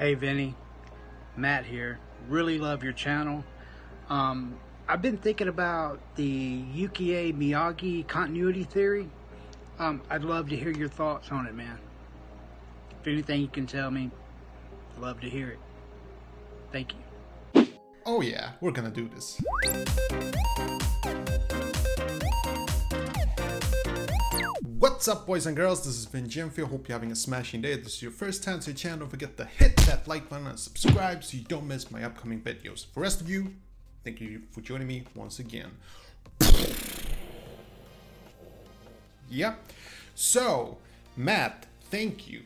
Hey Vinny, Matt here. Really love your channel. Um, I've been thinking about the Yuki Miyagi continuity theory. Um, I'd love to hear your thoughts on it, man. If anything you can tell me, I'd love to hear it. Thank you. Oh yeah, we're gonna do this. What's up boys and girls, this is Vin Genfio, hope you're having a smashing day. If this is your first time to the channel, don't forget to hit that like button and subscribe so you don't miss my upcoming videos. For the rest of you, thank you for joining me once again. yeah, so Matt, thank you.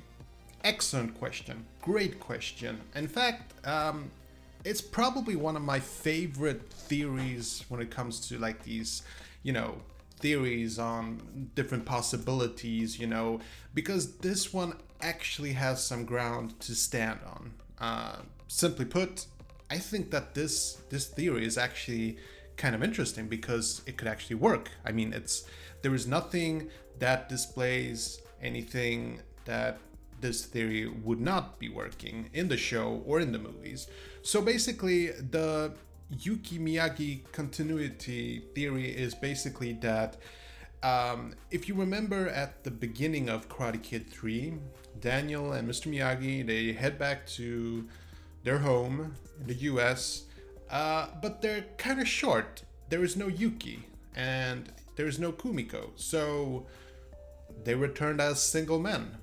Excellent question, great question. In fact, um, it's probably one of my favorite theories when it comes to like these, you know, theories on different possibilities, you know, because this one actually has some ground to stand on. Uh, simply put, I think that this this theory is actually kind of interesting because it could actually work. I mean, it's there is nothing that displays anything that this theory would not be working in the show or in the movies. So basically, the Yuki Miyagi continuity theory is basically that um, if you remember at the beginning of Karate Kid 3, Daniel and Mr. Miyagi they head back to their home in the US, uh, but they're kind of short. There is no Yuki and there is no Kumiko, so they returned as single men,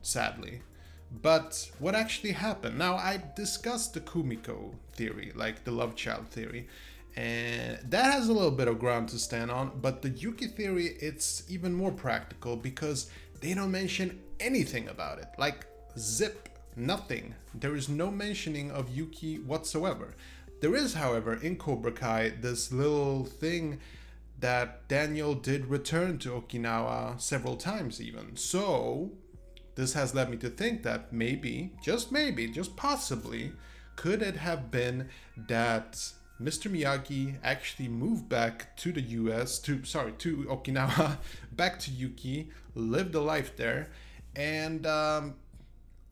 sadly. But what actually happened? Now, I discussed the Kumiko theory, like the love child theory, and that has a little bit of ground to stand on. But the Yuki theory, it's even more practical because they don't mention anything about it. Like, zip, nothing. There is no mentioning of Yuki whatsoever. There is, however, in Cobra Kai, this little thing that Daniel did return to Okinawa several times, even. So, this has led me to think that maybe, just maybe, just possibly, could it have been that Mr. Miyagi actually moved back to the US, to sorry, to Okinawa, back to Yuki, lived a life there, and um,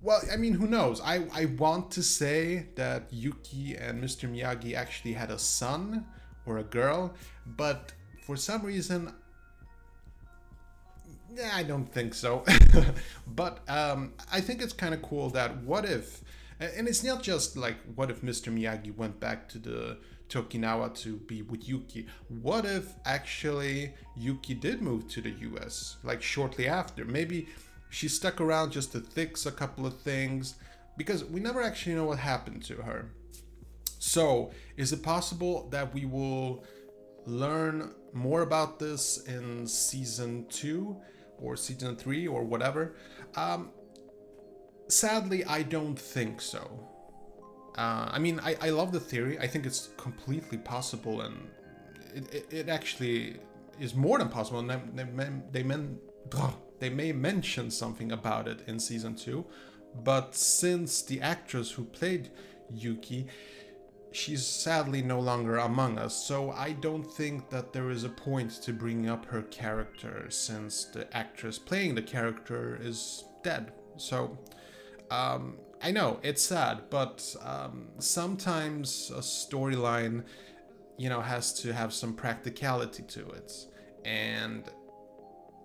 well, I mean, who knows? I, I want to say that Yuki and Mr. Miyagi actually had a son or a girl, but for some reason I don't think so. but um, I think it's kind of cool that what if, and it's not just like what if Mr. Miyagi went back to the to Okinawa to be with Yuki. What if actually Yuki did move to the US, like shortly after? Maybe she stuck around just to fix a couple of things, because we never actually know what happened to her. So, is it possible that we will learn more about this in season two? Or season three or whatever. Um, sadly, I don't think so. Uh, I mean, I, I love the theory. I think it's completely possible, and it, it, it actually is more than possible. And they, they, they, men, they may mention something about it in season two, but since the actress who played Yuki she's sadly no longer among us, so I don't think that there is a point to bring up her character since the actress playing the character is dead. So, um, I know it's sad, but um, sometimes a storyline, you know, has to have some practicality to it. And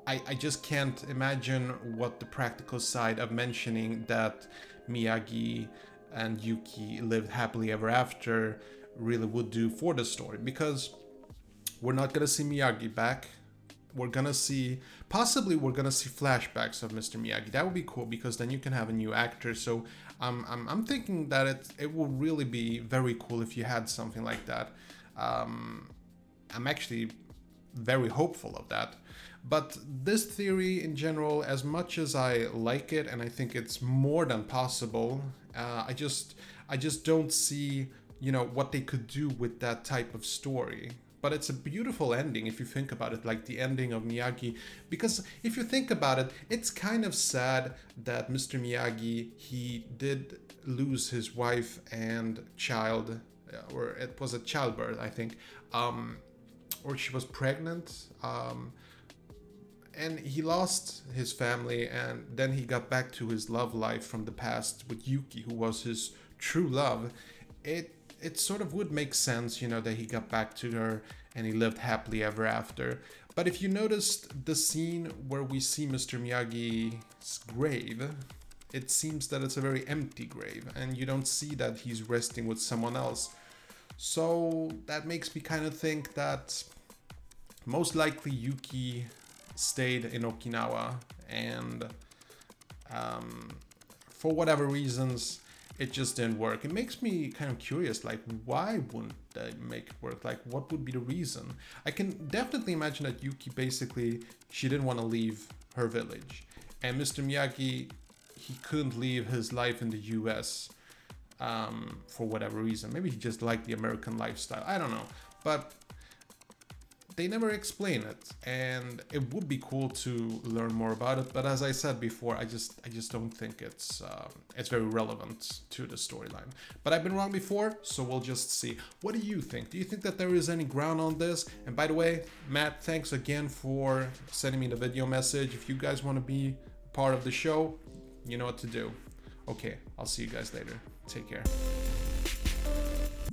I, I just can't imagine what the practical side of mentioning that Miyagi and Yuki lived happily ever after really would do for the story because we're not gonna see Miyagi back. We're gonna see possibly we're gonna see flashbacks of Mr. Miyagi. That would be cool because then you can have a new actor. So um, I'm I'm thinking that it it will really be very cool if you had something like that. Um, I'm actually very hopeful of that. But this theory in general, as much as I like it and I think it's more than possible, uh, I just I just don't see you know what they could do with that type of story. But it's a beautiful ending if you think about it, like the ending of Miyagi. Because if you think about it, it's kind of sad that Mr. Miyagi he did lose his wife and child, uh, or it was a childbirth, I think, um, or she was pregnant. Um, and he lost his family and then he got back to his love life from the past with Yuki who was his true love it it sort of would make sense you know that he got back to her and he lived happily ever after but if you noticed the scene where we see Mr. Miyagi's grave it seems that it's a very empty grave and you don't see that he's resting with someone else so that makes me kind of think that most likely Yuki stayed in Okinawa, and um, for whatever reasons, it just didn't work. It makes me kind of curious, like why wouldn't they make it work? Like what would be the reason? I can definitely imagine that Yuki basically she didn't want to leave her village, and Mr. Miyagi he couldn't leave his life in the U.S. Um, for whatever reason. Maybe he just liked the American lifestyle. I don't know, but they never explain it and it would be cool to learn more about it but as i said before i just i just don't think it's um, it's very relevant to the storyline. But i've been wrong before so we'll just see. What do you think? Do you think that there is any ground on this? And by the way matt thanks again for sending me the video message. If you guys want to be part of the show you know what to do. Okay i'll see you guys later. Take care